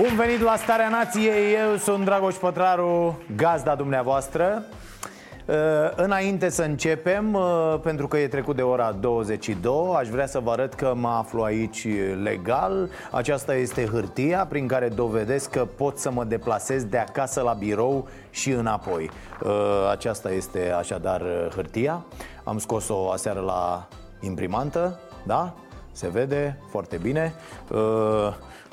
Bun venit la Starea Nației, eu sunt Dragoș Pătraru, gazda dumneavoastră. Uh, Înainte să începem, uh, pentru că e trecut de ora 22 Aș vrea să vă arăt că mă aflu aici legal. Aceasta este hârtia prin care dovedesc că pot să mă deplasez de acasă la birou și înapoi. Uh, Aceasta este așadar hârtia. Am scos-o aseară la imprimantă, da? Se vede foarte bine. Uh,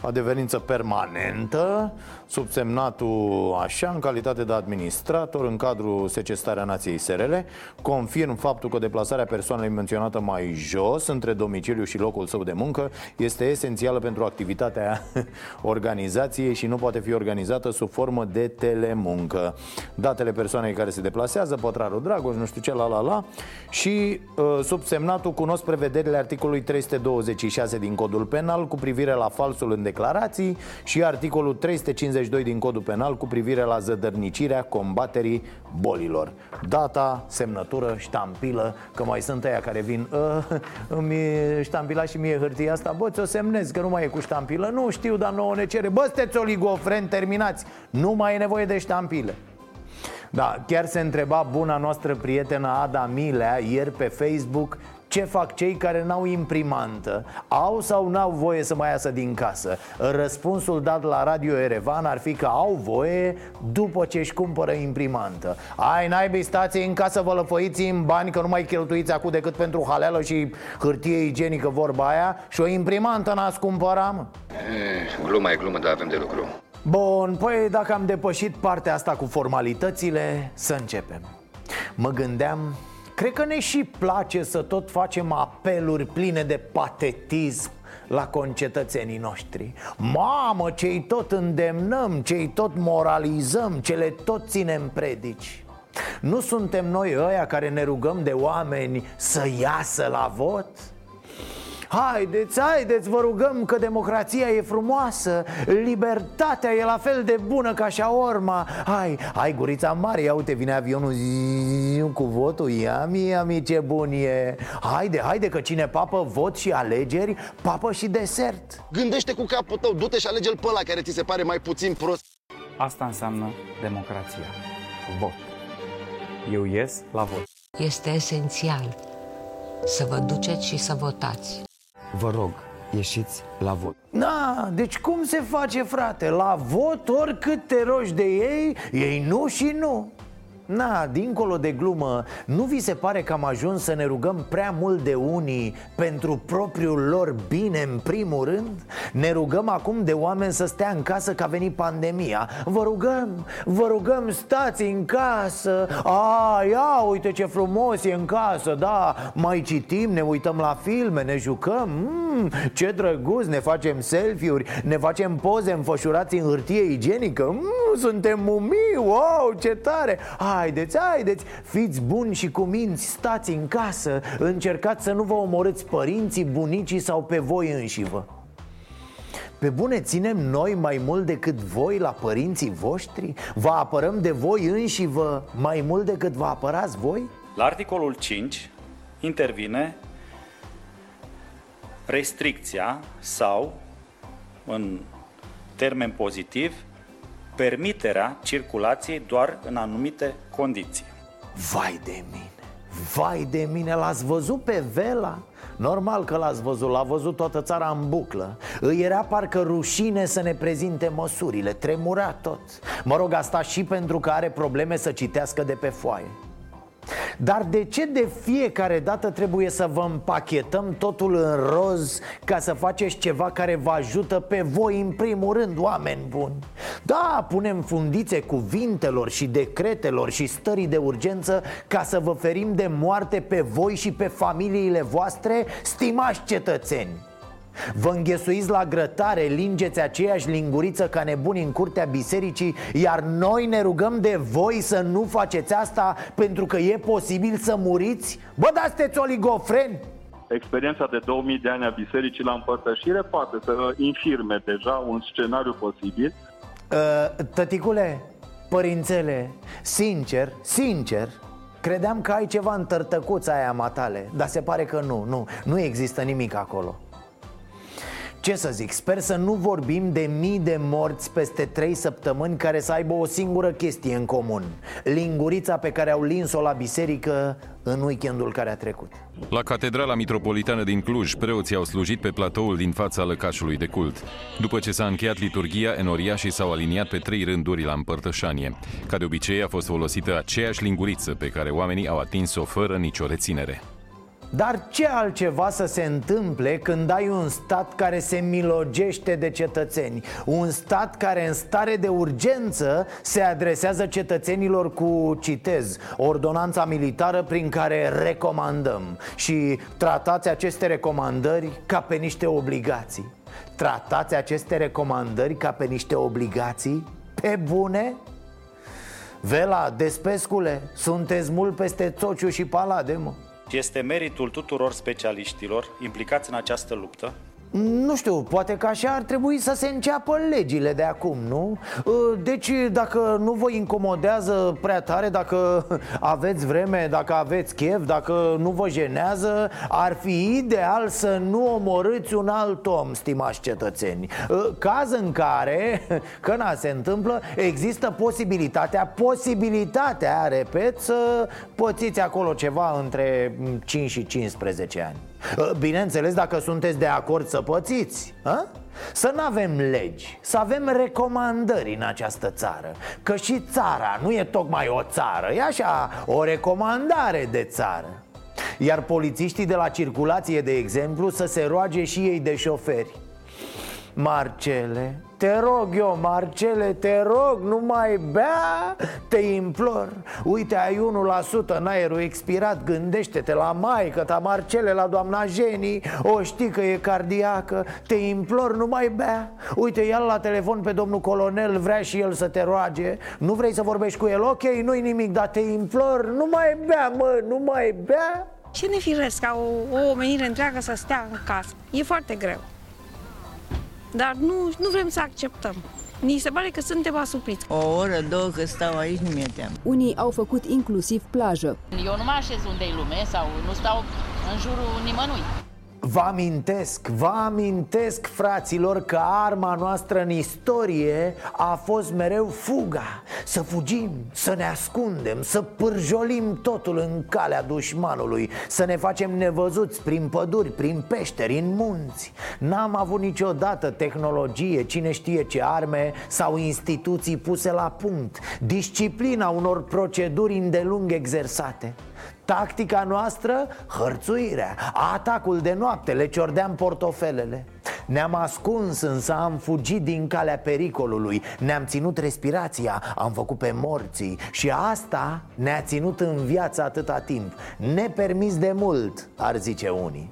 Adeverință permanentă Subsemnatul așa în calitate de administrator În cadrul secestarea Nației SRL Confirm faptul că deplasarea persoanei menționată mai jos Între domiciliu și locul său de muncă Este esențială pentru activitatea organizației Și nu poate fi organizată sub formă de telemuncă. Datele persoanei care se deplasează Pătrarul Dragoș, nu știu ce, la la la. Și uh, subsemnatul cunosc prevederile articolului 326 din codul penal Cu privire la falsul în declarații Și articolul 352 din codul penal Cu privire la zădărnicirea combaterii bolilor. Data, semnătură, ștampilă Că mai sunt aia care vin "Uh, Îmi ștampila și mie hârtia asta. Bă, ți-o semnez că nu mai e cu ștampilă? Nu știu, dar nouă ne cere. Bă, sunteți oligofreni, terminați. Nu mai e nevoie de ștampile da, chiar se întreba buna noastră prietenă Ada Milea ieri pe Facebook ce fac cei care n-au imprimantă? Au sau n-au voie să mai iasă din casă? Răspunsul dat la Radio Erevan ar fi că au voie după ce își cumpără imprimantă Ai, naibii, stați în casă, vă lăfăiți în bani că nu mai cheltuiți acum decât pentru haleală și hârtie igienică vorba aia Și o imprimantă n-ați cumpăra, mă? E, gluma e glumă, dar avem de lucru. Bun, păi dacă am depășit partea asta cu formalitățile, să începem Mă gândeam, cred că ne și place să tot facem apeluri pline de patetism la concetățenii noștri Mamă, ce-i tot îndemnăm, ce-i tot moralizăm, ce le tot ținem predici Nu suntem noi ăia care ne rugăm de oameni să iasă la vot? Haideți, haideți, vă rugăm că democrația e frumoasă Libertatea e la fel de bună ca șaorma Hai, hai gurița mare, ia uite, vine avionul zi, cu votul Ia mi, ia mi, ce bun e Haide, haide, că cine papă vot și alegeri Papă și desert Gândește cu capul tău, du-te și alege-l pe ăla care ți se pare mai puțin prost. Asta înseamnă democrația. Vot. Eu ies la vot. Este esențial să vă duceți și să votați. Vă rog, ieșiți la vot. Na, deci cum se face, frate? La vot, oricât te rogi de ei, ei nu și nu Na, dincolo de glumă, nu vi se pare că am ajuns să ne rugăm prea mult de unii pentru propriul lor bine în primul rând? Ne rugăm acum de oameni să stea în casă că a venit pandemia. Vă rugăm, vă rugăm, stați în casă. A, ia uite ce frumos e în casă, da. Mai citim, ne uităm la filme, ne jucăm. Mm, Ce drăguț, ne facem selfie-uri Ne facem poze înfășurați în hârtie igienică. Mm, Suntem mumii, wow, ce tare Haideți, haideți, fiți buni și cu minți, stați în casă Încercați să nu vă omorâți părinții, bunicii sau pe voi înșivă pe bune, ținem noi mai mult decât voi la părinții voștri? Vă apărăm de voi înși vă mai mult decât vă apărați voi? La articolul 5 intervine restricția sau, în termen pozitiv, permiterea circulației doar în anumite condiții. Vai de mine, vai de mine, l-ați văzut pe Vela? Normal că l-ați văzut, l-a văzut toată țara în buclă Îi era parcă rușine să ne prezinte măsurile, tremura tot Mă rog, asta și pentru că are probleme să citească de pe foaie dar de ce de fiecare dată trebuie să vă împachetăm totul în roz Ca să faceți ceva care vă ajută pe voi în primul rând, oameni buni? Da, punem fundițe cuvintelor și decretelor și stării de urgență Ca să vă ferim de moarte pe voi și pe familiile voastre, stimați cetățeni Vă înghesuiți la grătare, lingeți aceeași linguriță ca nebuni în curtea bisericii Iar noi ne rugăm de voi să nu faceți asta pentru că e posibil să muriți? Bă, dar sunteți oligofreni? experiența de 2000 de ani a bisericii la împărtășire poate să infirme deja un scenariu posibil. Uh, tăticule, părințele, sincer, sincer Credeam că ai ceva în tărtăcuța aia matale Dar se pare că nu, nu, nu există nimic acolo ce să zic, sper să nu vorbim de mii de morți peste trei săptămâni care să aibă o singură chestie în comun Lingurița pe care au lins-o la biserică în weekendul care a trecut La Catedrala Mitropolitană din Cluj, preoții au slujit pe platoul din fața lăcașului de cult. După ce s-a încheiat liturgia, enoriașii s-au aliniat pe trei rânduri la împărtășanie. Ca de obicei a fost folosită aceeași linguriță pe care oamenii au atins-o fără nicio reținere. Dar ce altceva să se întâmple când ai un stat care se milogește de cetățeni Un stat care în stare de urgență se adresează cetățenilor cu, citez, ordonanța militară prin care recomandăm Și tratați aceste recomandări ca pe niște obligații Tratați aceste recomandări ca pe niște obligații? Pe bune? Vela, Despescule, sunteți mult peste Țociu și Palade, mă este meritul tuturor specialiștilor implicați în această luptă nu știu, poate că așa ar trebui să se înceapă legile de acum, nu? Ă, deci dacă nu vă incomodează prea tare, dacă aveți vreme, dacă aveți chef, dacă nu vă jenează Ar fi ideal să nu omorâți un alt om, stimați cetățeni ă, Caz în care, că na se întâmplă, există posibilitatea, posibilitatea, repet, să pățiți acolo ceva între 5 și 15 ani Ă, bineînțeles, dacă sunteți de acord să pățiți a? Să nu avem legi, să avem recomandări în această țară. Că și țara nu e tocmai o țară, e așa, o recomandare de țară. Iar polițiștii de la circulație, de exemplu, să se roage și ei de șoferi. Marcele, te rog eu, Marcele, te rog, nu mai bea, te implor. Uite, ai 1% în aerul expirat, gândește-te la maică ta, Marcele, la doamna Jenny. O știi că e cardiacă, te implor, nu mai bea. Uite, ia la telefon pe domnul colonel, vrea și el să te roage. Nu vrei să vorbești cu el, ok, nu-i nimic, dar te implor, nu mai bea, mă, nu mai bea. Ce nefiresc ca o, o omenire întreagă să stea în casă, e foarte greu dar nu, nu vrem să acceptăm. Ni se pare că suntem asupriți. O oră, două că stau aici, nu mi-e teamă. Unii au făcut inclusiv plajă. Eu nu mă așez unde e lume sau nu stau în jurul nimănui. Vă amintesc, vă amintesc, fraților, că arma noastră în istorie a fost mereu fuga. Să fugim, să ne ascundem, să pârjolim totul în calea dușmanului Să ne facem nevăzuți prin păduri, prin peșteri, în munți. N-am avut niciodată tehnologie, cine știe ce arme sau instituții puse la punct. Disciplina unor proceduri îndelung exersate Tactica noastră, hărțuirea Atacul de noapte, le ciordeam portofelele. Ne-am ascuns însă, am fugit din calea pericolului Ne-am ținut respirația, am făcut pe morții Și asta ne-a ținut în viață atâta timp. Nepermis de mult, ar zice unii.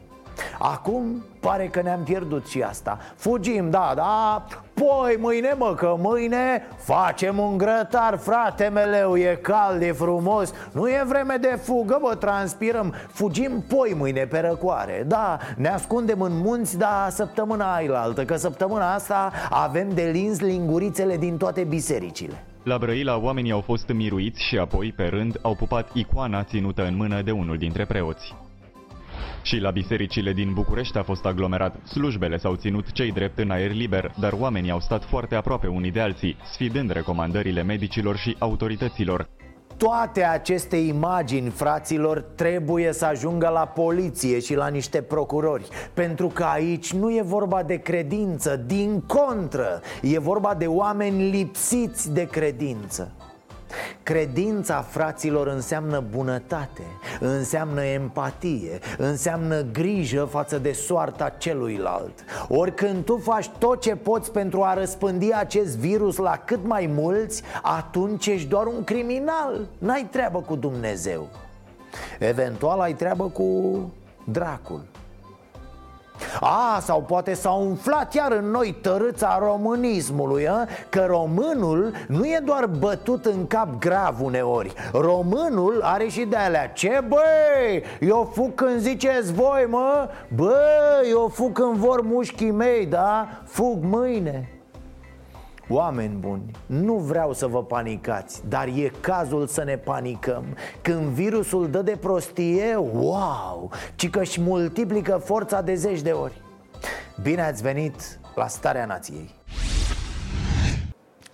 Acum pare că ne-am pierdut și asta. Fugim, da, da Poi mâine, mă, că mâine facem un grătar, frate meleu E cald, e frumos. Nu e vreme de fugă, bă, transpirăm Fugim poi mâine pe răcoare. Da, ne ascundem în munți, da, săptămâna ailaltă Că săptămâna asta avem de lins lingurițele din toate bisericile. La Brăila, oamenii au fost miruiți și apoi, pe rând, au pupat icoana ținută în mână de unul dintre preoți. Și la bisericile din București a fost aglomerat. Slujbele s-au ținut cei drept în aer liber, dar oamenii au stat foarte aproape unii de alții, sfidând recomandările medicilor și autorităților. Toate aceste imagini, fraților, trebuie să ajungă la poliție și la niște procurori Pentru că aici nu e vorba de credință, din contră E vorba de oameni lipsiți de credință Credința fraților înseamnă bunătate, înseamnă empatie, înseamnă grijă față de soarta celuilalt. Ori când tu faci tot ce poți pentru a răspândi acest virus la cât mai mulți Atunci ești doar un criminal, n-ai treabă cu Dumnezeu. Eventual ai treabă cu dracul A, sau poate s-a umflat iar în noi tărâța românismului a? Că românul nu e doar bătut în cap grav uneori. Românul are și de alea Ce băi, eu fug când ziceți voi mă? Băi, eu fug când vor mușchii mei, da? Fug mâine Oameni buni, nu vreau să vă panicați, dar e cazul să ne panicăm. Când virusul dă de prostie, wow, ci că își multiplică forța de zeci de ori. Bine ați venit la Starea Nației.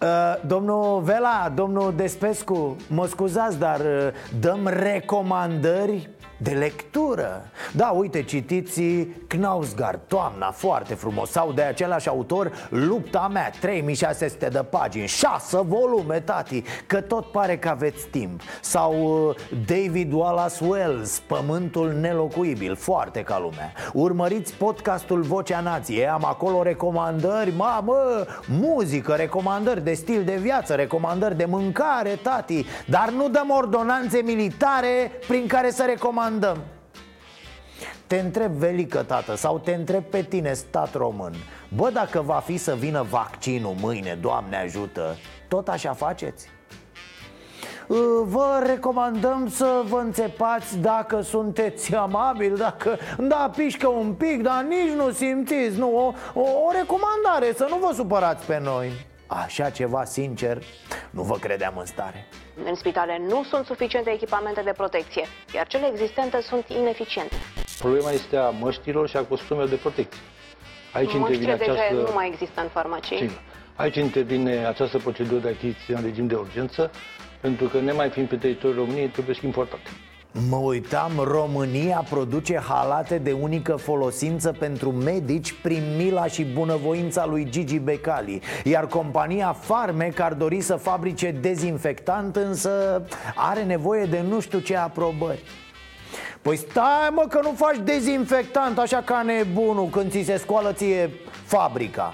Uh, domnul Vela, domnul Despescu, mă scuzați, dar uh, dăm recomandări de lectură. Da, uite, citiți Knausgard, Toamna, foarte frumos Sau de același autor, Lupta mea, 3600 de pagini 6 volume, tati, că tot pare că aveți timp. Sau uh, David Wallace Wells, Pământul nelocuibil, foarte ca lumea. Urmăriți podcastul Vocea Nației, am acolo recomandări, mamă, muzică, recomandări de stil de viață, recomandări de mâncare, tati Dar nu dăm ordonanțe militare prin care să recomandăm recomandăm. Te întreb, velică tată, sau te întreb pe tine, stat român Bă, dacă va fi să vină vaccinul mâine, Doamne ajută Tot așa faceți? Ă, vă recomandăm să vă înțepați dacă sunteți amabili Dacă, da, pișcă un pic, dar nici nu simțiți Nu, o, o, o recomandare, să nu vă supărați pe noi. Așa ceva, sincer, nu vă credeam în stare în spitale nu sunt suficiente echipamente de protecție, iar cele existente sunt ineficiente. Problema este a măștilor și a costumelor de protecție. Aici Măștile această... deja nu mai există în farmacii. Sim. Aici intervine această procedură de achiziție în regim de urgență, pentru că nemai fiind pe teritoriul României, trebuie importate. Mă uitam, România produce halate de unică folosință pentru medici prin mila și bunăvoința lui Gigi Becali Iar compania Farmec ar dori să fabrice dezinfectant, însă are nevoie de nu știu ce aprobări. Păi stai mă că nu faci dezinfectant așa ca nebunul când ți se scoală ție fabrica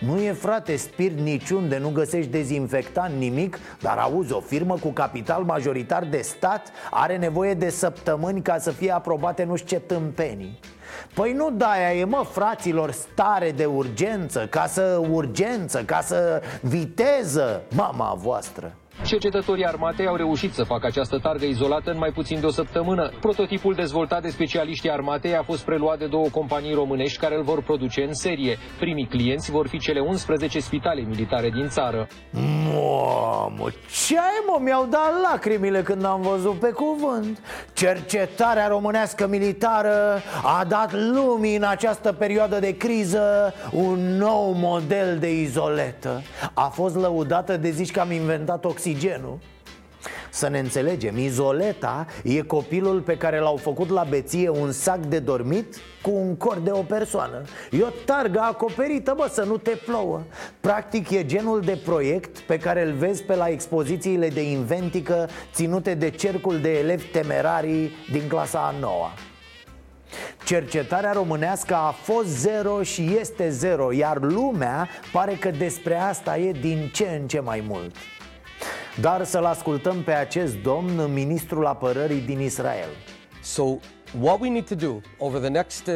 nu e, frate, spirit niciun de nu găsești dezinfectant nimic Dar auzi, o firmă cu capital majoritar de stat Are nevoie de săptămâni ca să fie aprobate nu știu ce tâmpenii. Păi nu de-aia e, mă, fraților, stare de urgență Ca să urgență, ca să viteză Mama voastră Cercetătorii armatei au reușit să facă această targă izolată în mai puțin de o săptămână. Prototipul dezvoltat de specialiștii armatei a fost preluat de două companii românești care îl vor produce în serie. Primii clienți vor fi cele 11 spitale militare din țară. Mamă, ce ai mă? Mi-au dat lacrimile când am văzut pe cuvânt Cercetarea românească militară a dat lumii în această perioadă de criză un nou model de izoletă A fost lăudată de zici că am inventat oxid oxigenul. Să ne înțelegem, izoleta e copilul pe care l-au făcut la beție un sac de dormit cu un cor de o persoană. E o targă acoperită, bă, să nu te plouă. Practic e genul de proiect pe care îl vezi pe la expozițiile de inventică ținute de cercul de elevi temerarii din clasa a noua. Cercetarea românească a fost zero și este zero Iar lumea pare că despre asta e din ce în ce mai mult Dar să-l ascultăm pe acest domn, ministrul apărării din Israel. So, what we need to do over the next uh,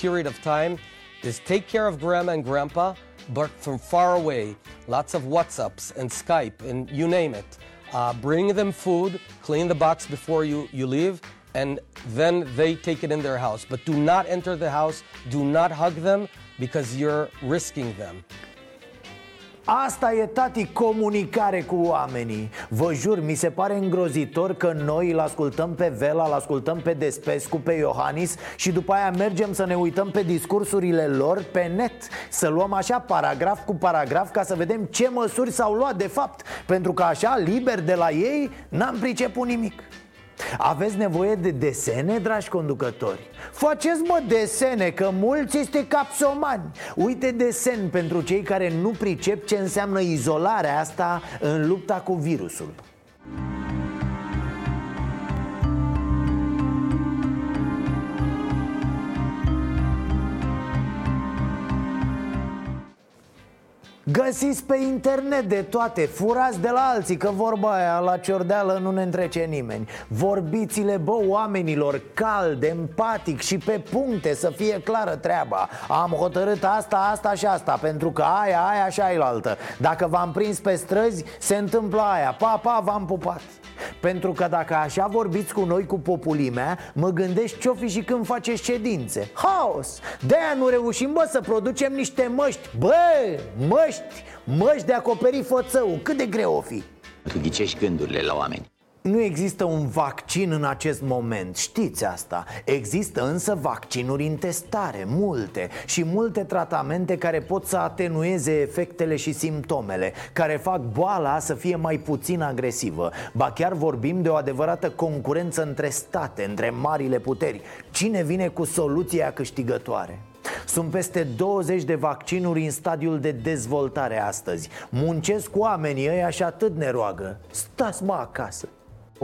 period of time is take care of grandma and grandpa, but from far away. Lots of WhatsApps and Skype and you name it. Uh, bring them food, clean the box before you, you leave, and then they take it in their house. But do not enter the house, do not hug them because you're risking them. Asta e, tati, comunicare cu oamenii. Vă jur, mi se pare îngrozitor că noi îl ascultăm pe Vela, îl ascultăm pe Despescu, pe Iohannis Și după aia mergem să ne uităm pe discursurile lor pe net. Să luăm așa paragraf cu paragraf ca să vedem ce măsuri s-au luat de fapt. Pentru că așa, liber de la ei, n-am priceput nimic aveți nevoie de desene, dragi conducători? Faceți, mă, desene, că mulți este capsomani Uite desen pentru cei care nu pricep ce înseamnă izolarea asta în lupta cu virusul Găsiți pe internet de toate, furați de la alții Că vorba aia la ciordeală nu ne întrece nimeni. Vorbiți-le, bă, oamenilor, cald, empatic și pe puncte Să fie clară treaba. Am hotărât asta, asta și asta Pentru că aia, aia și aia altă Dacă v-am prins pe străzi, se întâmplă aia. Pa, pa, v-am pupat. Pentru că dacă așa vorbiți cu noi cu populimea Mă gândesc ce-o fi și când faceți ședințe. Haos! De-aia nu reușim, bă, să producem niște măști. Bă, măști, măști de acoperit fățău Cât de greu o fi? Tu ghicești gândurile la oameni. Nu există un vaccin în acest moment, știți asta. Există însă vaccinuri în testare, multe Și multe tratamente care pot să atenueze efectele și simptomele Care fac boala să fie mai puțin agresivă. Ba chiar vorbim de o adevărată concurență între state, între marile puteri. Cine vine cu soluția câștigătoare? Sunt peste 20 de vaccinuri în stadiul de dezvoltare astăzi Muncesc oamenii ăia și atât ne roagă Stați mă acasă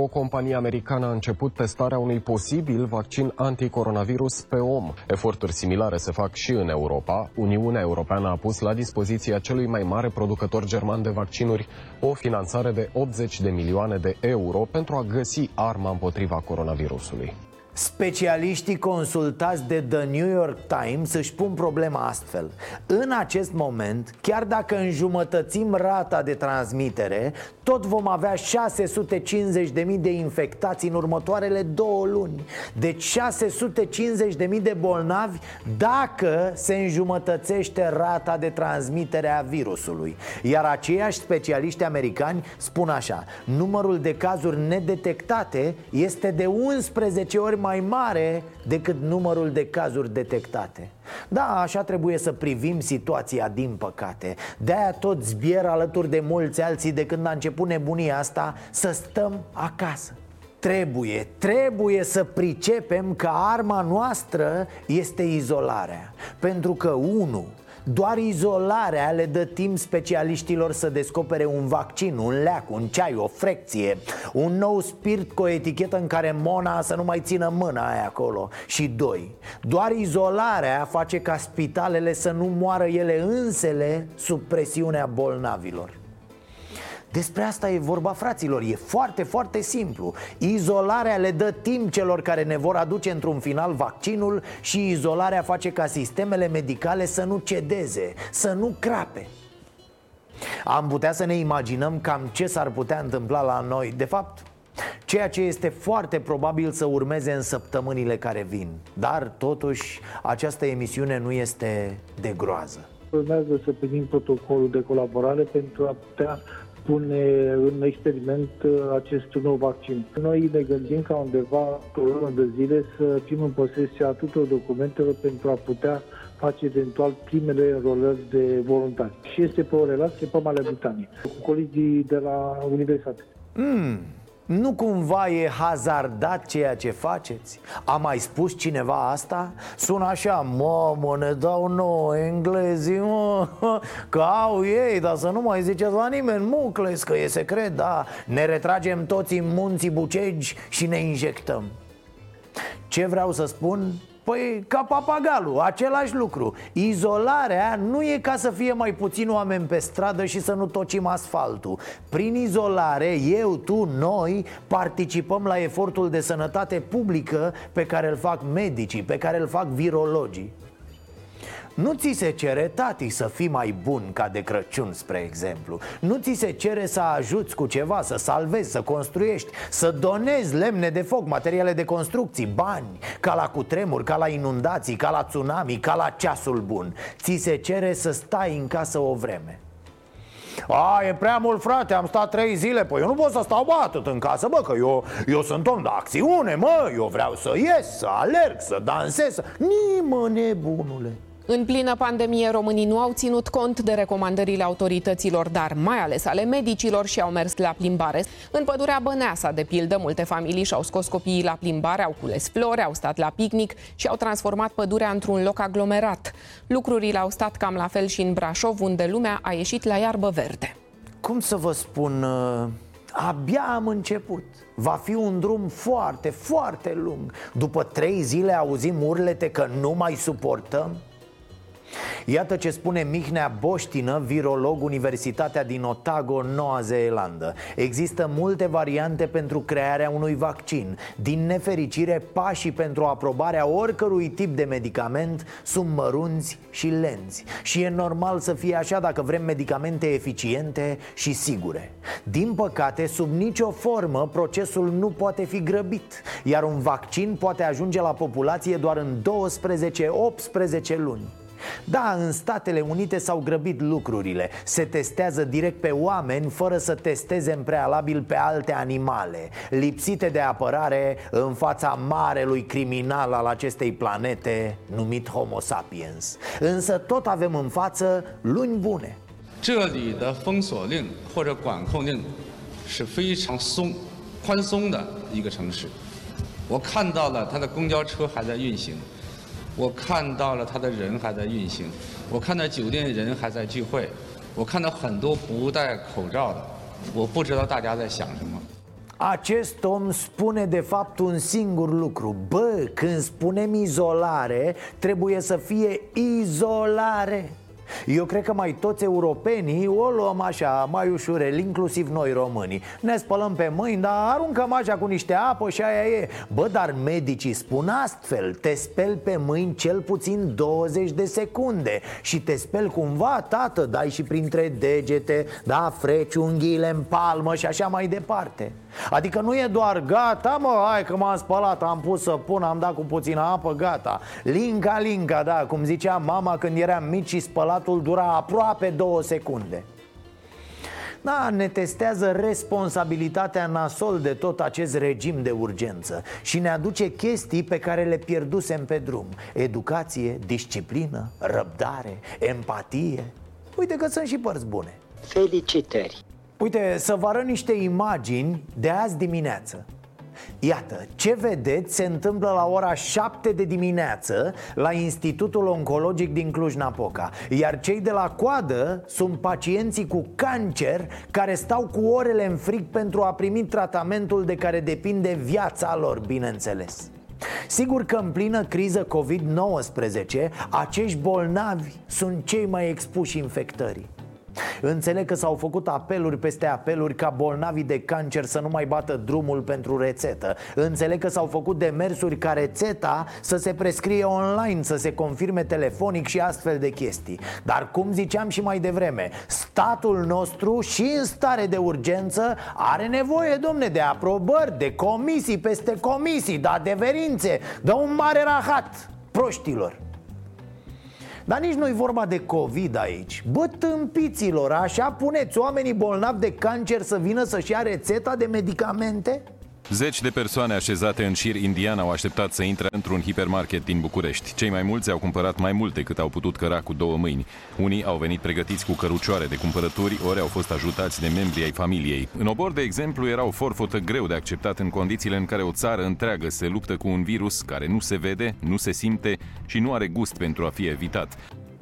o companie americană a început testarea unui posibil vaccin anticoronavirus pe om. Eforturi similare se fac și în Europa. Uniunea Europeană a pus la dispoziția celui mai mare producător german de vaccinuri o finanțare de 80 de milioane de euro pentru a găsi arma împotriva coronavirusului. Specialiștii consultați de The New York Times își pun problema astfel. În acest moment, chiar dacă înjumătățim rata de transmitere Tot vom avea 650.000 de infectați în următoarele două luni. Deci 650.000 de bolnavi dacă se înjumătățește rata de transmitere a virusului. Iar aceiași specialiști americani spun așa Numărul de cazuri nedetectate este de 11 ori mai mai mare decât numărul de cazuri detectate. Da, așa trebuie să privim situația, din păcate. De-aia tot zbier alături de mulți alții de când a început nebunia asta Să stăm acasă. Trebuie, trebuie să pricepem că arma noastră este izolarea. Pentru că, unu, doar izolarea le dă timp specialiștilor să descopere un vaccin, un leac, un ceai, o frecție Un nou spirit cu o etichetă în care Mona să nu mai țină mâna aia acolo. Și doi, doar izolarea face ca spitalele să nu moară ele însele sub presiunea bolnavilor despre asta e vorba, fraților, e foarte, foarte simplu. Izolarea le dă timp celor care ne vor aduce într-un final vaccinul Și izolarea face ca sistemele medicale să nu cedeze, să nu crape. Am putea să ne imaginăm cam ce s-ar putea întâmpla la noi. De fapt, Ceea ce este foarte probabil să urmeze în săptămânile care vin. Dar, totuși, această emisiune nu este de groază. Urmează să primim protocolul de colaborare pentru a putea pune în experiment uh, acest nou vaccin. Noi ne gândim ca undeva o lună de zile să fim în posesia tuturor documentelor pentru a putea face eventual primele înrolări de voluntari. Și este pe o relație pe Marea Britanie, cu colegii de la universitate. Mm. Nu cumva e hazardat ceea ce faceți? A mai spus cineva asta? Sună așa, mă, ne dau nouă englezii, mă Că au ei, dar să nu mai ziceți la nimeni Mucles, că e secret, da Ne retragem toți în munții bucegi și ne injectăm Ce vreau să spun? Păi ca papagalul, același lucru. Izolarea nu e ca să fie mai puțin oameni pe stradă și să nu tocim asfaltul. Prin izolare, eu, tu, noi participăm la efortul de sănătate publică pe care îl fac medicii, pe care îl fac virologii nu ți se cere, tati, să fii mai bun ca de Crăciun, spre exemplu. Nu ți se cere să ajuți cu ceva, să salvezi, să construiești Să donezi lemne de foc, materiale de construcții, bani Ca la cutremur, ca la inundații, ca la tsunami, ca la ceasul bun. Ți se cere să stai în casă o vreme. A, e prea mult, frate, am stat trei zile. Păi eu nu pot să stau bă, atât în casă, bă Că eu, eu sunt om de acțiune, mă Eu vreau să ies, să alerg, să dansez. Să... Nimă, nebunule în plină pandemie, românii nu au ținut cont de recomandările autorităților, dar mai ales ale medicilor și au mers la plimbare. În pădurea Băneasa, de pildă, multe familii și-au scos copiii la plimbare, au cules flori, au stat la picnic și au transformat pădurea într-un loc aglomerat. Lucrurile au stat cam la fel și în Brașov, unde lumea a ieșit la iarbă verde. Cum să vă spun... Uh, abia am început Va fi un drum foarte, foarte lung După trei zile auzim urlete că nu mai suportăm Iată ce spune Mihnea Boștină, virolog Universitatea din Otago, Noua Zeelandă. Există multe variante pentru crearea unui vaccin. Din nefericire, pașii pentru aprobarea oricărui tip de medicament sunt mărunți și lenți. Și e normal să fie așa dacă vrem medicamente eficiente și sigure. Din păcate, sub nicio formă, procesul nu poate fi grăbit Iar un vaccin poate ajunge la populație doar în 12-18 luni da, în Statele Unite s-au grăbit lucrurile Se testează direct pe oameni fără să testeze în prealabil pe alte animale Lipsite de apărare în fața marelui criminal al acestei planete Numit Homo sapiens Însă tot avem în față luni bune 这里的封锁令或者管控令是非常松、宽松的一个城市。我看到了它的公交车还在运行， 我看到了他的人还在运行，我看到酒店人还在聚会，我看到很多不戴口罩的，我不知道大家在想什么。Acest om spune de fapt un singur lucru Bă, când spunem izolare, trebuie să fie izolare eu cred că mai toți europenii o luăm așa, mai ușurel, inclusiv noi românii. Ne spălăm pe mâini, dar aruncăm așa cu niște apă și aia e. Bă, dar medicii spun astfel Te speli pe mâini cel puțin 20 de secunde Și te speli cumva, tată, dai și printre degete Da, freci unghiile în palmă și așa mai departe Adică nu e doar gata, mă, hai că m-am spălat, am pus să pun, am dat cu puțină apă, gata. Linca, linca, da, cum zicea mama când eram mici și spălatul dura aproape două secunde. Da, ne testează responsabilitatea nasol de tot acest regim de urgență Și ne aduce chestii pe care le pierdusem pe drum. Educație, disciplină, răbdare, empatie. Uite că sunt și părți bune. Felicitări! Uite, să vă arăt niște imagini de azi dimineață. Iată, ce vedeți se întâmplă la ora 7 de dimineață la Institutul Oncologic din Cluj-Napoca. Iar cei de la coadă sunt pacienții cu cancer care stau cu orele în frig pentru a primi tratamentul de care depinde viața lor, bineînțeles. Sigur că în plină criză COVID-19, acești bolnavi sunt cei mai expuși infectării Înțeleg că s-au făcut apeluri peste apeluri ca bolnavii de cancer să nu mai bată drumul pentru rețetă. Înțeleg că s-au făcut demersuri ca rețeta să se prescrie online, să se confirme telefonic și astfel de chestii. Dar cum ziceam și mai devreme, statul nostru și în stare de urgență are nevoie, domne, de aprobări, de comisii peste comisii, de adeverințe, de un mare rahat proștilor dar nici nu-i vorba de COVID aici Bă, tâmpiților, așa puneți oamenii bolnavi de cancer să vină să-și ia rețeta de medicamente? Zeci de persoane așezate în șir indian au așteptat să intre într-un hipermarket din București. Cei mai mulți au cumpărat mai multe cât au putut căra cu două mâini. Unii au venit pregătiți cu cărucioare de cumpărături, ori au fost ajutați de membrii ai familiei. În obor, de exemplu, era o forfotă greu de acceptat în condițiile în care o țară întreagă se luptă cu un virus care nu se vede, nu se simte și nu are gust pentru a fi evitat.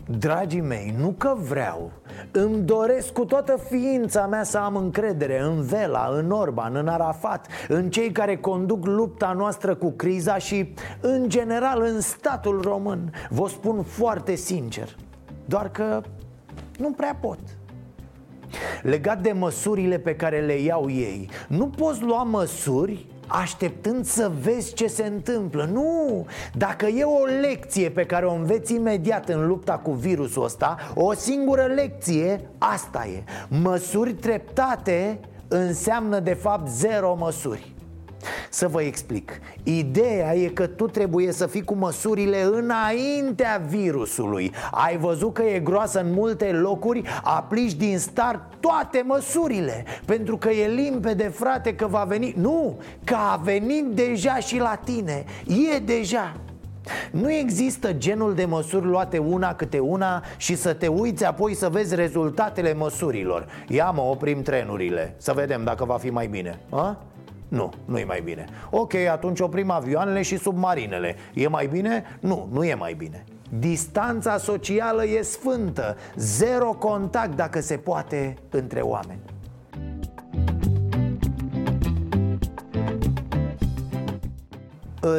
Dragii mei, nu că vreau. Îmi doresc cu toată ființa mea să am încredere în Vela, în Orban, în Arafat În cei care conduc lupta noastră cu criza și, în general, în statul român. Vă spun foarte sincer Doar că nu prea pot. Legat de măsurile pe care le iau ei Nu poți lua măsuri așteptând să vezi ce se întâmplă. Nu, dacă e o lecție pe care o înveți imediat în lupta cu virusul ăsta O singură lecție, asta e. Măsuri treptate înseamnă de fapt zero măsuri să vă explic. Ideea e că tu trebuie să fii cu măsurile înaintea virusului. Ai văzut că e groasă în multe locuri Aplici din start toate măsurile Pentru că e limpede, frate, că va veni. Nu, că a venit deja și la tine. E deja. Nu există genul de măsuri luate una câte una și să te uiți apoi să vezi rezultatele măsurilor. Ia mă, oprim trenurile, să vedem dacă va fi mai bine a? Nu, nu e mai bine. Ok, atunci oprim avioanele și submarinele. E mai bine? Nu, nu e mai bine. Distanța socială e sfântă. Zero contact, dacă se poate, între oameni.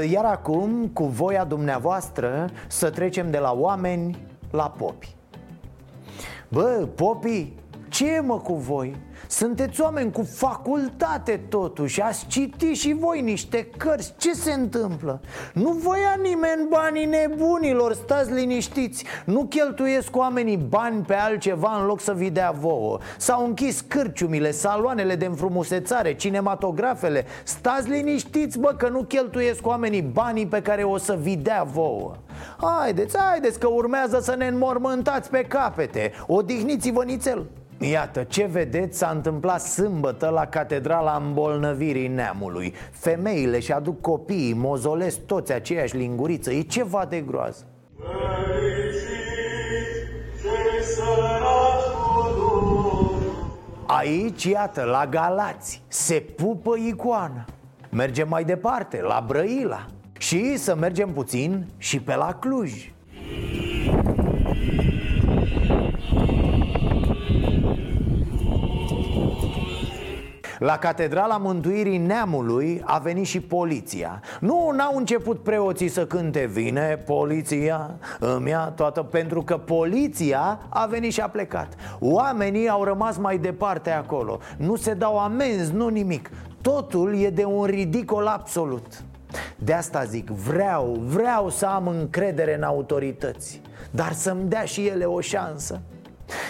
Iar acum, cu voia dumneavoastră, să trecem de la oameni la Popi. Bă, Popi, ce e mă cu voi? Sunteți oameni cu facultate totuși. Ați citit și voi niște cărți. Ce se întâmplă? Nu voia nimeni banii nebunilor Stați liniștiți. Nu cheltuiesc oamenii bani pe altceva În loc să vi dea vouă. S-au închis cârciumile, saloanele de înfrumusețare Cinematografele. Stați liniștiți bă că nu cheltuiesc oamenii banii Pe care o să vi dea vouă. Haideți, haideți că urmează să ne înmormântați pe capete. Odihniți-vă nițel Iată, ce vedeți? S-a întâmplat sâmbătă la Catedrala Îmbolnăvirii Neamului. Femeile și aduc copiii, mozolesc toți aceeași linguriță. E ceva de groază. Aici, iată, la Galați, se pupă icoana. Mergem mai departe, la Brăila. Și să mergem puțin și pe la Cluj La Catedrala Mântuirii Neamului a venit și poliția. Nu n-au început preoții să cânte Vine poliția, îmi ia toată Pentru că poliția a venit și a plecat. Oamenii au rămas mai departe acolo. Nu se dau amenzi, nu nimic. Totul e de un ridicol absolut. De asta zic, vreau, vreau să am încredere în autorități Dar să-mi dea și ele o șansă.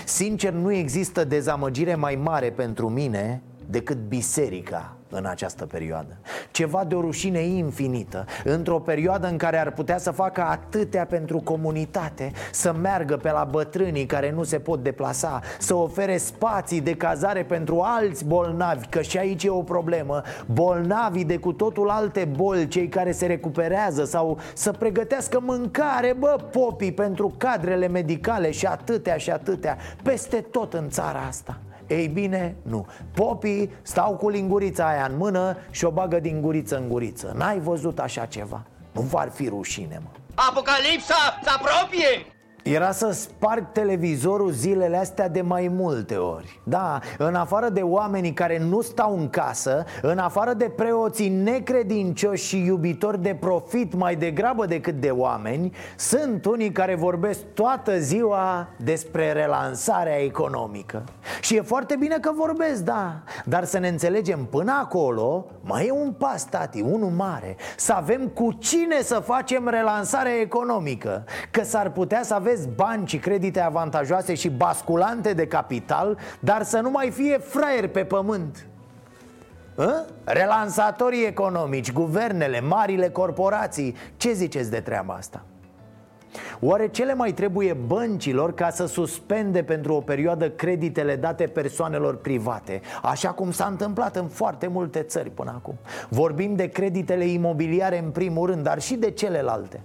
Sincer, nu există dezamăgire mai mare pentru mine decât biserica în această perioadă. Ceva de o rușine infinită Într-o perioadă în care ar putea să facă atâtea pentru comunitate Să meargă pe la bătrânii care nu se pot deplasa Să ofere spații de cazare pentru alți bolnavi Că și aici e o problemă. Bolnavii de cu totul alte boli Cei care se recuperează Sau să pregătească mâncare, bă, popii Pentru cadrele medicale și atâtea și atâtea Peste tot în țara asta ei bine, nu Popii stau cu lingurița aia în mână și o bagă din guriță în guriță N-ai văzut așa ceva? Nu v-ar fi rușine, mă Apocalipsa se apropie! Era să sparg televizorul zilele astea de mai multe ori. Da, în afară de oamenii care nu stau în casă În afară de preoții necredincioși și iubitori de profit mai degrabă decât de oameni Sunt unii care vorbesc toată ziua despre relansarea economică. Și e foarte bine că vorbesc, da. Dar să ne înțelegem până acolo Mai e un pas, tati, unul mare. Să avem cu cine să facem relansarea economică. Că s-ar putea să aveți aveți bani și credite avantajoase și basculante de capital Dar să nu mai fie fraier pe pământ Hă? Relansatorii economici, guvernele, marile corporații Ce ziceți de treaba asta? Oare ce le mai trebuie băncilor ca să suspende pentru o perioadă creditele date persoanelor private Așa cum s-a întâmplat în foarte multe țări până acum Vorbim de creditele imobiliare în primul rând, dar și de celelalte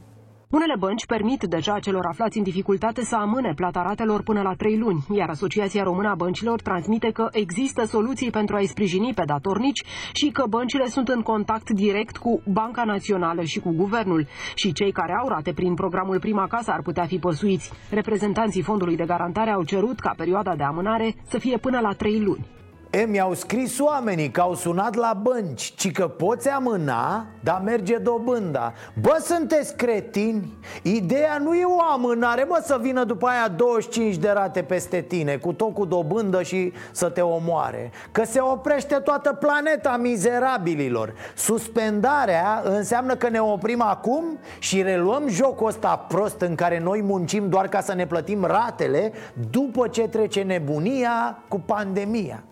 unele bănci permit deja celor aflați în dificultate să amâne plata ratelor până la trei luni, iar Asociația Română a Băncilor transmite că există soluții pentru a-i sprijini pe datornici și că băncile sunt în contact direct cu Banca Națională și cu guvernul. Și cei care au rate prin programul Prima Casă ar putea fi păsuiți. Reprezentanții Fondului de Garantare au cerut ca perioada de amânare să fie până la trei luni. E, mi-au scris oamenii că au sunat la bănci Ci că poți amâna, dar merge dobânda. Bă, sunteți cretini? Ideea nu e o amânare, mă, să vină după aia 25 de rate peste tine Cu tot cu dobândă și să te omoare. Că se oprește toată planeta mizerabililor. Suspendarea înseamnă că ne oprim acum și reluăm jocul ăsta prost În care noi muncim doar ca să ne plătim ratele După ce trece nebunia cu pandemia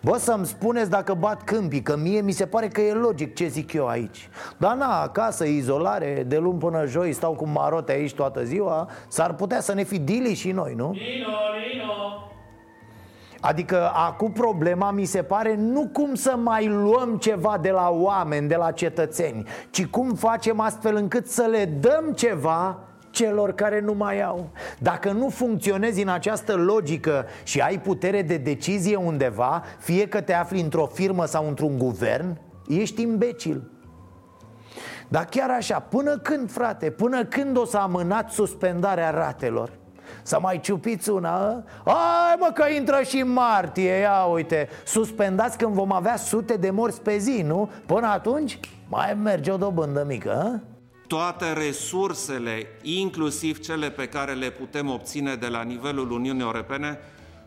Bă, să-mi spuneți dacă bat câmpii Că mie mi se pare că e logic ce zic eu aici Dar na, acasă, izolare De luni până joi stau cu marote aici toată ziua S-ar putea să ne fi dili și noi, nu? Lino, Lino Adică acum problema mi se pare nu cum să mai luăm ceva de la oameni, de la cetățeni Ci cum facem astfel încât să le dăm ceva celor care nu mai au Dacă nu funcționezi în această logică și ai putere de decizie undeva Fie că te afli într-o firmă sau într-un guvern Ești imbecil Dar chiar așa, până când, frate, până când o să amânați suspendarea ratelor? Să mai ciupiți una ă? Ai mă că intră și martie Ia uite Suspendați când vom avea sute de morți pe zi, nu? Până atunci mai merge o dobândă mică ă? Toate resursele, inclusiv cele pe care le putem obține de la nivelul Uniunii Europene,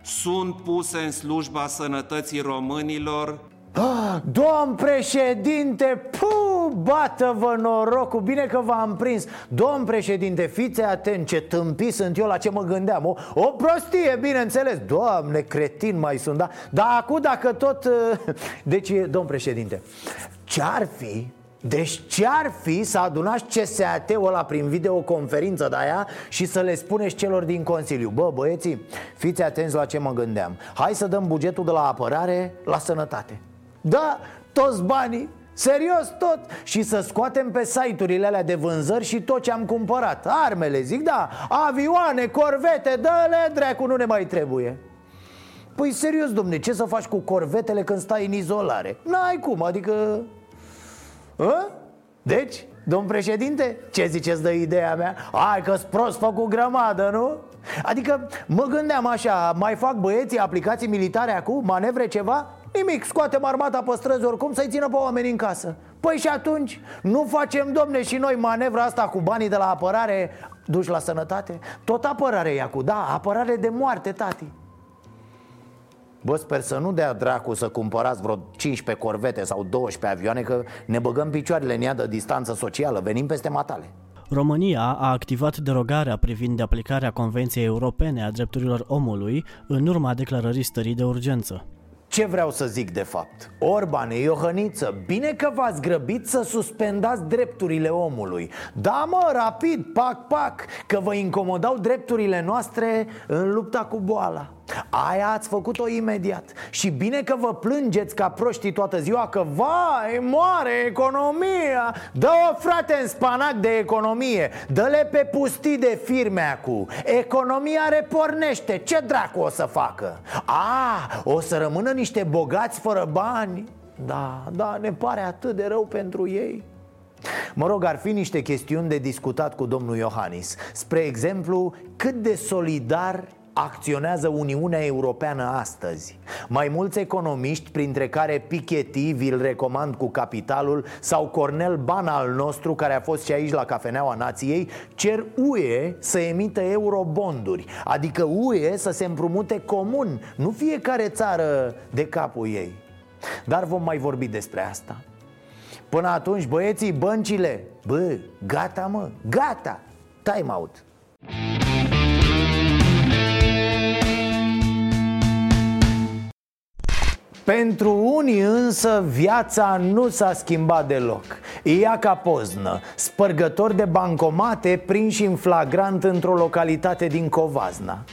sunt puse în slujba sănătății românilor. Ah, domn președinte, pu, bată-vă norocul, bine că v-am prins Domn președinte, fiți atent ce tâmpi sunt eu la ce mă gândeam O, o prostie, bineînțeles Doamne, cretin mai sunt, da? Dar acum dacă tot... uh, Deci, domn președinte, ce-ar fi deci ce-ar fi să adunați CSAT-ul ăla prin videoconferință de aia și să le spuneți celor din Consiliu? Bă, băieții, fiți atenți la ce mă gândeam. Hai să dăm bugetul de la apărare la sănătate. Da, toți banii Serios tot Și să scoatem pe site-urile alea de vânzări și tot ce am cumpărat. Armele, zic, da, avioane, corvete, dă-le, dracu, nu ne mai trebuie. Păi serios, domne, ce să faci cu corvetele când stai în izolare? N-ai cum, adică... A? Deci, domn președinte, ce ziceți de ideea mea? Hai că-s prost făcut grămadă, nu? Adică mă gândeam așa, mai fac băieții aplicații militare acum, manevre ceva? Nimic, scoatem armata pe străzi oricum să-i țină pe oameni în casă Păi și atunci, nu facem, domne, și noi manevra asta cu banii de la apărare duși la sănătate? Tot apărare e cu, da, apărare de moarte, tati Bă, sper să nu dea dracu să cumpărați vreo 15 corvete sau 12 avioane Că ne băgăm picioarele în ea de distanță socială, venim peste matale. România a activat derogarea privind aplicarea Convenției Europene a Drepturilor Omului în urma declarării stării de urgență. Ce vreau să zic de fapt? Orbane, Iohăniță, bine că v-ați grăbit să suspendați drepturile omului. Da mă, rapid, pac, pac, că vă incomodau drepturile noastre în lupta cu boala Aia ați făcut-o imediat. Și bine că vă plângeți ca proștii toată ziua Că vai, moare economia. Dă-o frate în spanac de economie. Dă-le pe pustii de firme acu Economia repornește. Ce dracu o să facă? A, o să rămână niște bogați fără bani? Da, da, ne pare atât de rău pentru ei. Mă rog, ar fi niște chestiuni de discutat cu domnul Iohannis. Spre exemplu, cât de solidar acționează Uniunea Europeană astăzi. Mai mulți economiști, printre care Piketty, vi-l recomand cu capitalul Sau Cornel Ban al nostru, care a fost și aici la Cafeneaua Nației Cer UE să emită eurobonduri Adică UE să se împrumute comun, nu fiecare țară de capul ei. Dar vom mai vorbi despre asta. Până atunci, băieții, băncile! Bă, gata mă, gata! Time out Pentru unii însă viața nu s-a schimbat deloc. Ia ca poznă, spărgători de bancomate prinși în flagrant într-o localitate din Covazna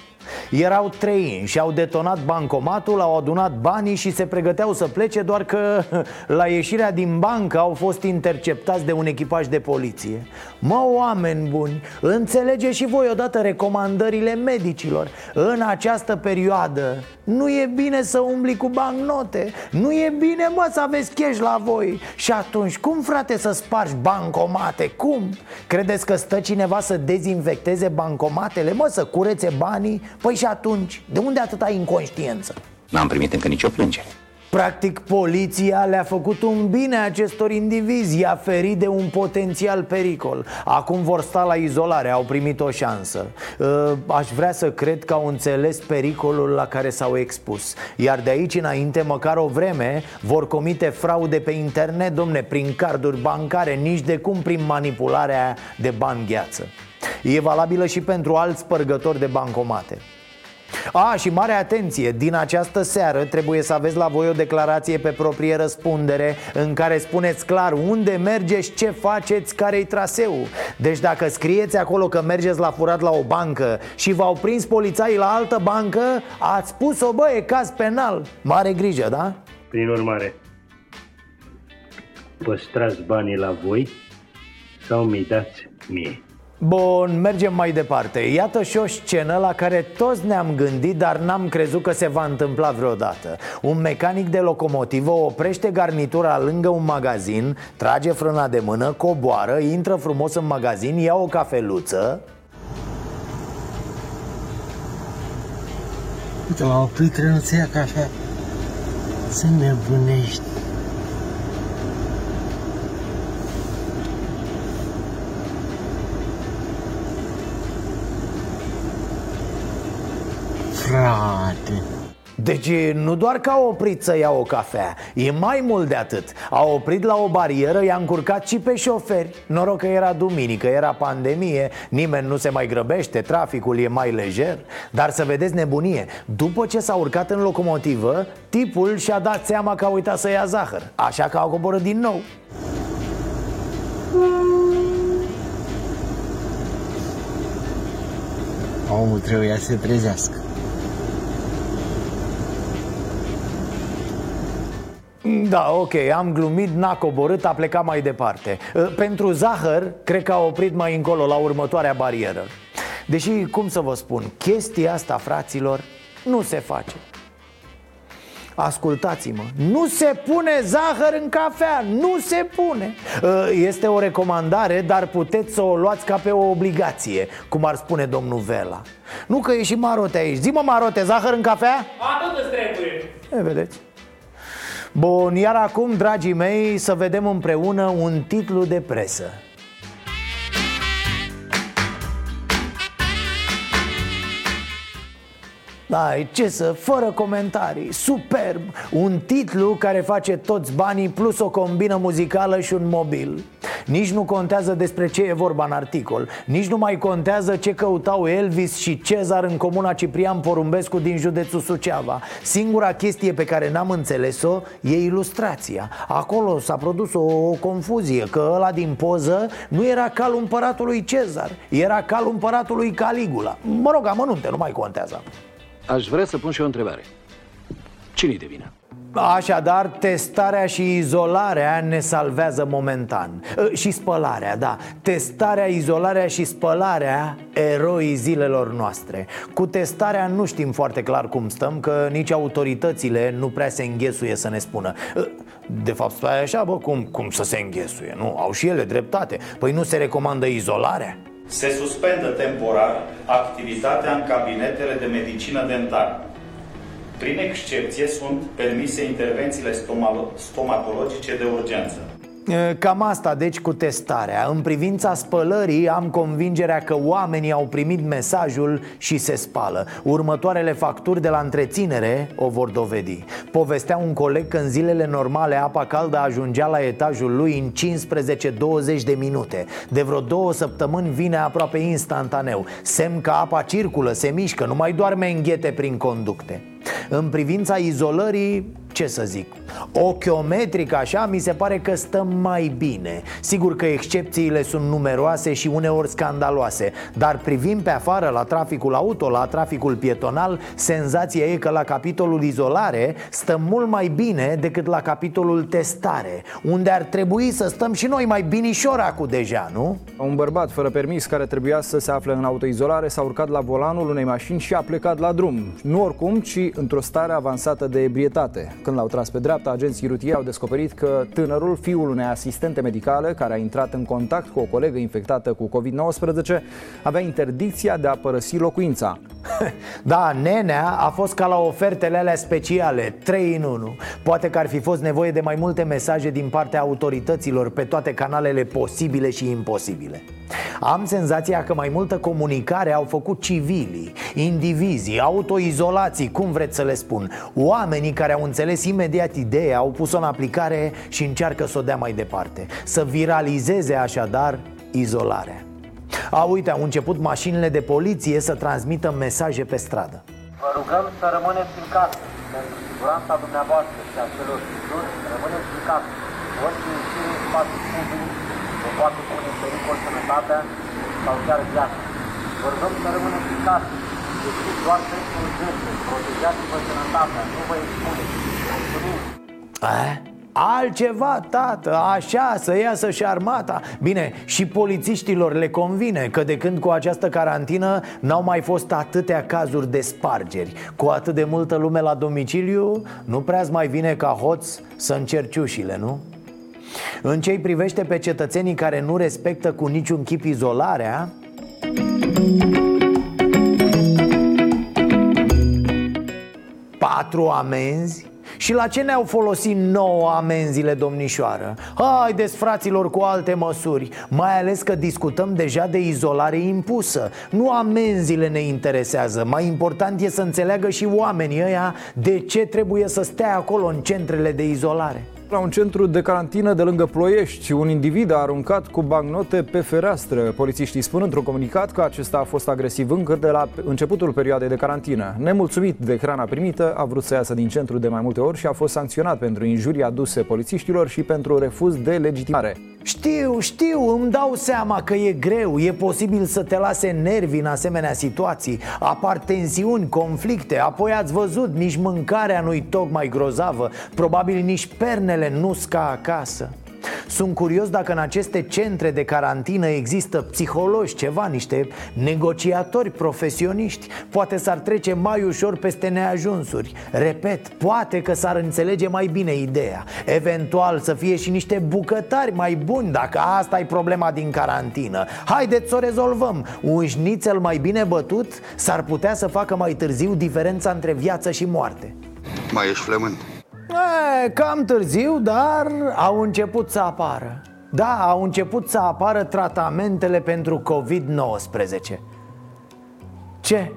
erau trei și au detonat bancomatul, au adunat banii și se pregăteau să plece Doar că la ieșirea din bancă au fost interceptați de un echipaj de poliție Mă, oameni buni, înțelege și voi odată recomandările medicilor În această perioadă nu e bine să umbli cu bancnote Nu e bine, mă, să aveți cash la voi Și atunci, cum, frate, să spargi bancomate? Cum? Credeți că stă cineva să dezinfecteze bancomatele? Mă, să curețe banii? Păi și atunci, de unde atâta inconștiență? N-am primit încă nicio plângere. Practic, poliția le-a făcut un bine acestor indivizi I-a ferit de un potențial pericol Acum vor sta la izolare, au primit o șansă Uh, Aș vrea să cred că au înțeles pericolul la care s-au expus Iar de aici înainte, măcar o vreme, vor comite fraude pe internet, domne, prin carduri bancare Nici de cum prin manipularea de bani gheață E valabilă și pentru alți spărgători de bancomate a, și mare atenție, din această seară trebuie să aveți la voi o declarație pe proprie răspundere În care spuneți clar unde mergeți, ce faceți, care-i traseul Deci dacă scrieți acolo că mergeți la furat la o bancă Și v-au prins polițaii la altă bancă Ați spus-o, bă, e caz penal Mare grijă, da? Prin urmare, păstrați banii la voi sau mi dați mie. Bun, mergem mai departe Iată și o scenă la care toți ne-am gândit Dar n-am crezut că se va întâmpla vreodată Un mecanic de locomotivă oprește garnitura lângă un magazin Trage frâna de mână, coboară, intră frumos în magazin Ia o cafeluță Uite, m-a oprit trenul să ia cafea. Să nebunești. frate deci nu doar că a oprit să ia o cafea E mai mult de atât. A oprit la o barieră, i-a încurcat și pe șoferi. Noroc că era duminică, era pandemie Nimeni nu se mai grăbește, traficul e mai lejer. Dar să vedeți nebunie După ce s-a urcat în locomotivă Tipul și-a dat seama că a uitat să ia zahăr. Așa că a coborât din nou. Omul trebuia să se trezească Da, ok, am glumit, n-a coborât, a plecat mai departe. Pentru zahăr, cred că a oprit mai încolo, la următoarea barieră. Deși, cum să vă spun, chestia asta, fraților, nu se face. Ascultați-mă, nu se pune zahăr în cafea, nu se pune. Este o recomandare, dar puteți să o luați ca pe o obligație Cum ar spune domnul Vela. Nu că e și Marote aici. Zi mă Marote, zahăr în cafea? Atât îți trebuie. E, vedeți Bun, iar acum, dragii mei, să vedem împreună un titlu de presă. Da, ce să, fără comentarii, superb! Un titlu care face toți banii plus o combină muzicală și un mobil Nici nu contează despre ce e vorba în articol. Nici nu mai contează ce căutau Elvis și Cezar în comuna Ciprian Porumbescu din județul Suceava. Singura chestie pe care n-am înțeles-o e ilustrația. Acolo s-a produs o, o confuzie Că ăla din poză nu era calul împăratului Cezar Era calul împăratului Caligula. Mă rog, amănunte, nu mai contează. Aș vrea să pun și o întrebare. Cine-i de vină? Așadar, testarea și izolarea ne salvează momentan Și spălarea, da Testarea, izolarea și spălarea Eroii zilelor noastre Cu testarea nu știm foarte clar cum stăm Că nici autoritățile nu prea se înghesuie să ne spună de fapt, stai așa, bă, cum, cum să se înghesuie, nu? Au și ele dreptate Păi nu se recomandă izolarea? Se suspendă temporar activitatea în cabinetele de medicină dentară. Prin excepție sunt permise intervențiile stomatologice de urgență. Cam asta, deci, cu testarea. În privința spălării am convingerea că oamenii au primit mesajul și se spală. Următoarele facturi de la întreținere o vor dovedi. Povestea un coleg că în zilele normale apa caldă ajungea la etajul lui în 15-20 de minute. De vreo două săptămâni vine aproape instantaneu. Semn că apa circulă, se mișcă, nu mai doarme înghete prin conducte în privința izolării, ce să zic Ochiometric așa, mi se pare că stăm mai bine. Sigur că excepțiile sunt numeroase și uneori scandaloase Dar privind pe afară la traficul auto, la traficul pietonal Senzația e că la capitolul izolare stăm mult mai bine decât la capitolul testare Unde ar trebui să stăm și noi mai binișora cu deja, nu? Un bărbat fără permis care trebuia să se afle în autoizolare s-a urcat la volanul unei mașini și a plecat la drum. Nu oricum, ci într-o stare avansată de ebrietate. Când l-au tras pe dreapta, agenții rutieri au descoperit că tânărul, fiul unei asistente medicale care a intrat în contact cu o colegă infectată cu COVID-19, avea interdicția de a părăsi locuința. Da, nenea a fost ca la ofertele alea speciale, 3 în 1 Poate că ar fi fost nevoie de mai multe mesaje din partea autorităților pe toate canalele posibile și imposibile am senzația că mai multă comunicare au făcut civilii, indivizii, autoizolații, cum vreți să le spun. Oamenii care au înțeles imediat ideea, au pus-o în aplicare și încearcă să o dea mai departe. Să viralizeze așadar izolarea. A, uite, au început mașinile de poliție să transmită mesaje pe stradă. Vă rugăm să rămâneți în casă. Pentru siguranța dumneavoastră și a celor din rămâneți în casă. Orice ieșire în spațiu public vă poate pune în pericol sănătatea sau chiar viața. Vă rugăm să rămâneți în casă, ieșiți doar pentru urgențe, protejați-vă sănătatea, nu vă expuneți. Mulțumim! A? Altceva, tată, așa, să iasă și armata Bine, și polițiștilor le convine Că de când cu această carantină N-au mai fost atâtea cazuri de spargeri Cu atât de multă lume la domiciliu Nu prea mai vine ca hoț să încerci ușile, nu? În ce privește pe cetățenii care nu respectă cu niciun chip izolarea Patru amenzi? Și la ce ne-au folosit nouă amenziile, domnișoară? Haideți, fraților, cu alte măsuri. Mai ales că discutăm deja de izolare impusă. Nu amenziile ne interesează. Mai important e să înțeleagă și oamenii ăia De ce trebuie să stea acolo în centrele de izolare la un centru de carantină de lângă Ploiești, un individ a aruncat cu bagnote pe fereastră. Polițiștii spun într-un comunicat că acesta a fost agresiv încă de la începutul perioadei de carantină. Nemulțumit de hrana primită, a vrut să iasă din centru de mai multe ori și a fost sancționat pentru injurii aduse polițiștilor și pentru refuz de legitimare. Știu, știu, îmi dau seama că e greu. E posibil să te lase nervi în asemenea situații. Apar tensiuni, conflicte. Apoi ați văzut, nici mâncarea nu-i tocmai grozavă. Probabil nici pernele nu ca acasă sunt curios dacă în aceste centre de carantină există psihologi, ceva, niște negociatori profesioniști. Poate s-ar trece mai ușor peste neajunsuri. Repet, poate că s-ar înțelege mai bine ideea. Eventual să fie și niște bucătari mai buni dacă asta e problema din carantină. Haideți să o rezolvăm. Un șnițel mai bine bătut s-ar putea să facă mai târziu diferența între viață și moarte. Mai ești flământ E, cam târziu, dar au început să apară Da, au început să apară tratamentele pentru COVID-19 Ce?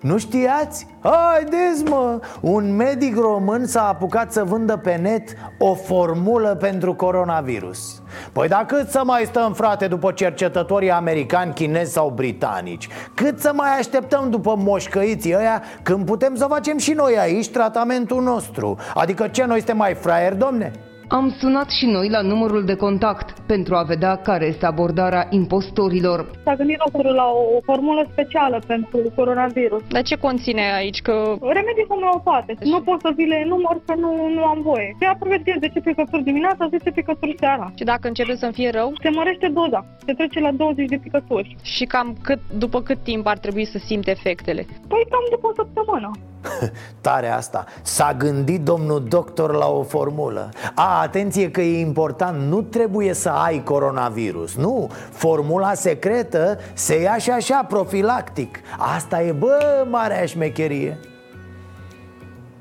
Nu știați? Haideți mă! Un medic român s-a apucat să vândă pe net o formulă pentru coronavirus Păi da cât să mai stăm, frate, după cercetătorii americani, chinezi sau britanici? Cât să mai așteptăm după moșcăiții ăia când putem să facem și noi aici tratamentul nostru? Adică ce, noi suntem mai fraieri, domne? Am sunat și noi la numărul de contact pentru a vedea care este abordarea impostorilor. S-a gândit doctorul la o formulă specială pentru coronavirus. Dar ce conține aici? Că... Remedii homeopate. Nu pot să vi le număr că nu, nu am voie. Se prevede 10 picături dimineața, 10 picături seara. Și dacă începe să fie rău? Se mărește doza. Se trece la 20 de picături. Și cam cât, după cât timp ar trebui să simte efectele? Păi cam după o săptămână. Tare asta S-a gândit domnul doctor la o formulă A, atenție că e important Nu trebuie să ai coronavirus Nu, formula secretă se ia și așa profilactic. Asta e, bă, marea șmecherie.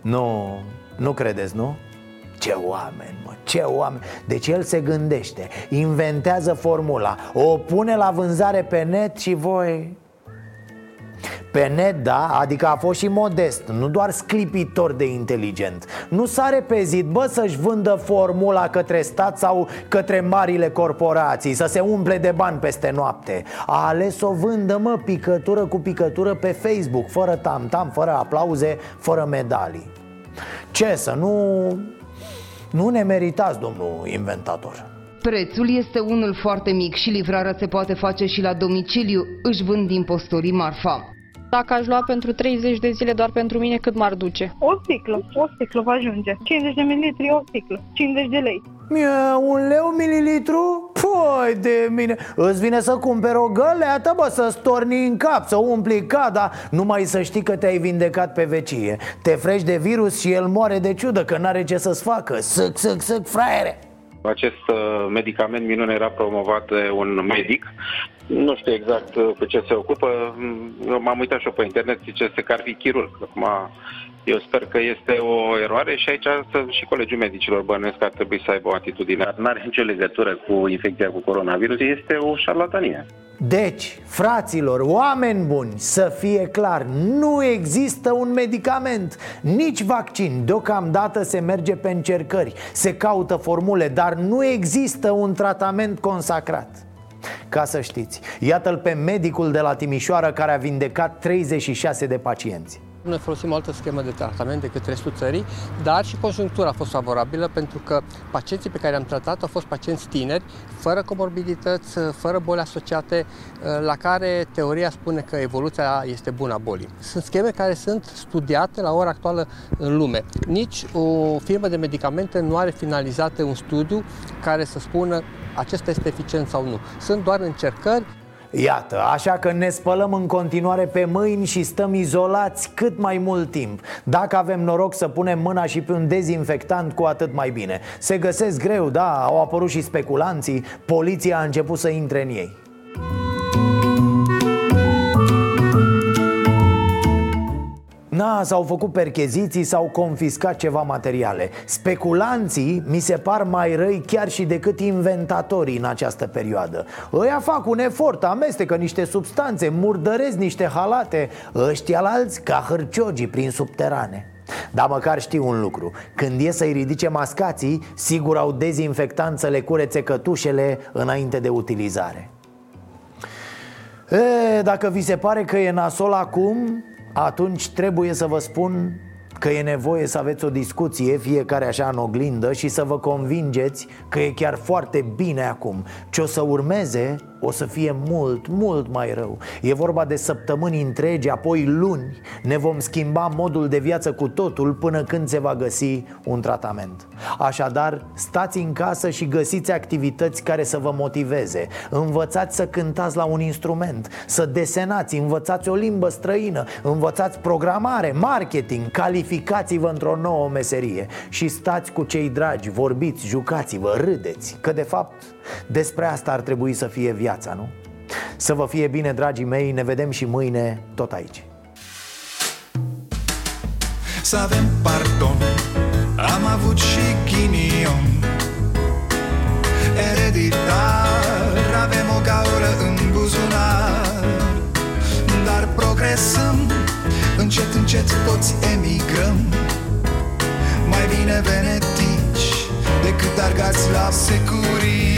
Nu, nu credeți, nu? Ce oameni, mă, ce oameni. Deci el se gândește, inventează formula O pune la vânzare pe net și voi pe net, da, adică a fost și modest, nu doar sclipitor de inteligent. Nu s-a repezit, bă, să-și vândă formula către stat sau către marile corporații Să se umple de bani peste noapte. A ales să o vândă, mă, picătură cu picătură pe Facebook Fără tam-tam, fără aplauze, fără medalii. Ce să nu... Nu ne meritați, domnul inventator. Prețul este unul foarte mic și livrarea se poate face și la domiciliu, își vând impostorii marfa. Dacă aș lua pentru 30 de zile doar pentru mine, cât m-ar duce? O sticlă, o sticlă va ajunge. 50 de mililitri, o sticlă. 50 de lei. Mie, un leu mililitru? Păi de mine Îți vine să cumperi o găleată, bă, să storni în cap, să umpli cada Numai să știi că te-ai vindecat pe vecie Te frești de virus și el moare de ciudă că n-are ce să-ți facă Săc, săc, săc, fraiere acest uh, medicament minune era promovat de un medic. Nu știu exact uh, cu ce se ocupă. Mm, m-am uitat și eu pe internet, zice că ar fi chirurg. Acum, eu sper că este o eroare și aici și colegiul medicilor bănuiesc că ar trebui să aibă o atitudine. Nu are nicio legătură cu infecția cu coronavirus, este o șarlatanie. Deci, fraților, oameni buni, să fie clar, nu există un medicament, nici vaccin Deocamdată se merge pe încercări, se caută formule, dar nu există un tratament consacrat ca să știți, iată-l pe medicul de la Timișoara care a vindecat 36 de pacienți noi folosim o altă schemă de tratament decât restul țării, dar și conjunctura a fost favorabilă pentru că pacienții pe care am tratat au fost pacienți tineri, fără comorbidități, fără boli asociate, la care teoria spune că evoluția este bună a bolii. Sunt scheme care sunt studiate la ora actuală în lume. Nici o firmă de medicamente nu are finalizate un studiu care să spună acesta este eficient sau nu. Sunt doar încercări. Iată, așa că ne spălăm în continuare pe mâini și stăm izolați cât mai mult timp. Dacă avem noroc să punem mâna și pe un dezinfectant, cu atât mai bine. Se găsesc greu, da, au apărut și speculanții. Poliția a început să intre în ei Na, s-au făcut percheziții, s-au confiscat ceva materiale. Speculanții mi se par mai răi chiar și decât inventatorii în această perioadă. Ăia fac un efort, amestecă niște substanțe, murdăresc niște halate Ăștia la alți ca hârciogii prin subterane. Dar măcar știu un lucru. Când e să-i ridice mascații Sigur au dezinfectant să le curețe cătușele Înainte de utilizare. E, Dacă vi se pare că e nasol acum Atunci trebuie să vă spun că e nevoie să aveți o discuție, fiecare așa în oglindă Și să vă convingeți că e chiar foarte bine acum. Ce o să urmeze o să fie mult, mult mai rău. E vorba de săptămâni întregi, apoi luni. Ne vom schimba modul de viață cu totul până când se va găsi un tratament. Așadar, stați în casă și găsiți activități care să vă motiveze. Învățați să cântați la un instrument Să desenați, învățați o limbă străină Învățați programare, marketing Calificați-vă într-o nouă meserie. Și stați cu cei dragi, vorbiți, jucați-vă, râdeți Că de fapt despre asta ar trebui să fie viața, nu? Să vă fie bine, dragii mei, ne vedem și mâine tot aici. Să avem pardon, am avut și ghinion. Ereditar, avem o gaură în buzunar. Dar progresăm, încet, încet toți emigrăm. Mai bine venetici decât argați la securii